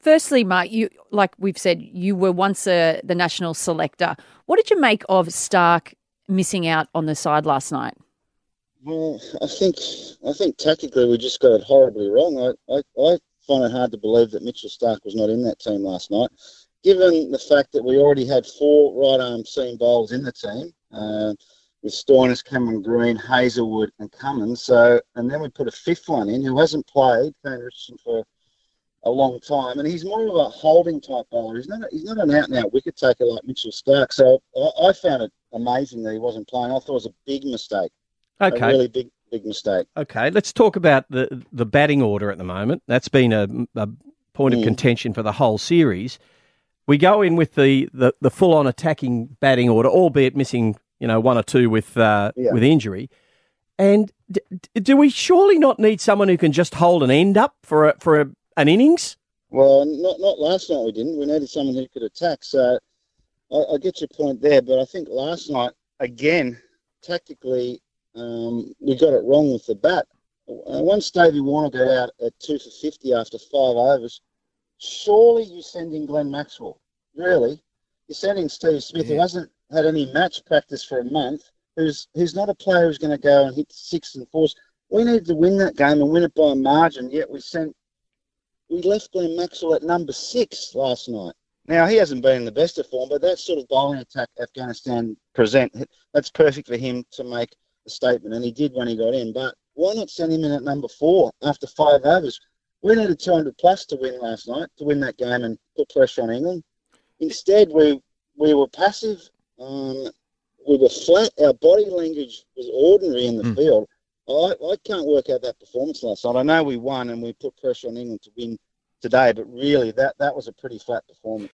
firstly, Mark, you like we've said, you were once a, the national selector. What did you make of Starc missing out on the side last night? Well, I think I think tactically we just got it horribly wrong. I, I, I find it hard to believe that Mitchell Starc was not in that team last night, given the fact that we already had four right arm seam bowls in the team. Uh, with Stoinis, Cameron Green, Hazlewood, and Cummins. So, and then we put a fifth one in who hasn't played, Richardson, for a long time, and he's more of a holding type bowler. He's not a, he's not an out and out wicket taker like Mitchell Starc. So I, I, found it amazing that he wasn't playing. I thought it was a big mistake. Okay, a really big big mistake. Okay, let's talk about the the batting order at the moment. That's been a, a point of mm. contention for the whole series. We go in with the, the, the full on attacking batting order, albeit missing you know one or two with uh, yeah. with injury. And d- do we surely not need someone who can just hold an end up for a, for a, an innings? Well, not not last night we didn't. We needed someone who could attack. So I, I get your point there, but I think last night again, tactically, um, we got it wrong with the bat. Uh, once Stevie Warner got out at two for fifty after five overs, surely you're sending Glenn Maxwell. Really, you're sending Steve Smith, yeah. who hasn't had any match practice for a month, who's who's not a player who's going to go and hit six and fours. We needed to win that game and win it by a margin. Yet we sent we left Glenn Maxwell at number six last night. Now he hasn't been in the best of form, but that sort of bowling attack Afghanistan present that's perfect for him to make a statement, and he did when he got in. But why not send him in at number four after five overs? We needed 200 plus to win last night to win that game and put pressure on England. Instead, we we were passive um, we were flat. Our body language was ordinary in the mm. field. I, I can't work out that performance last night. I know we won and we put pressure on England to win today, but really that, that was a pretty flat performance.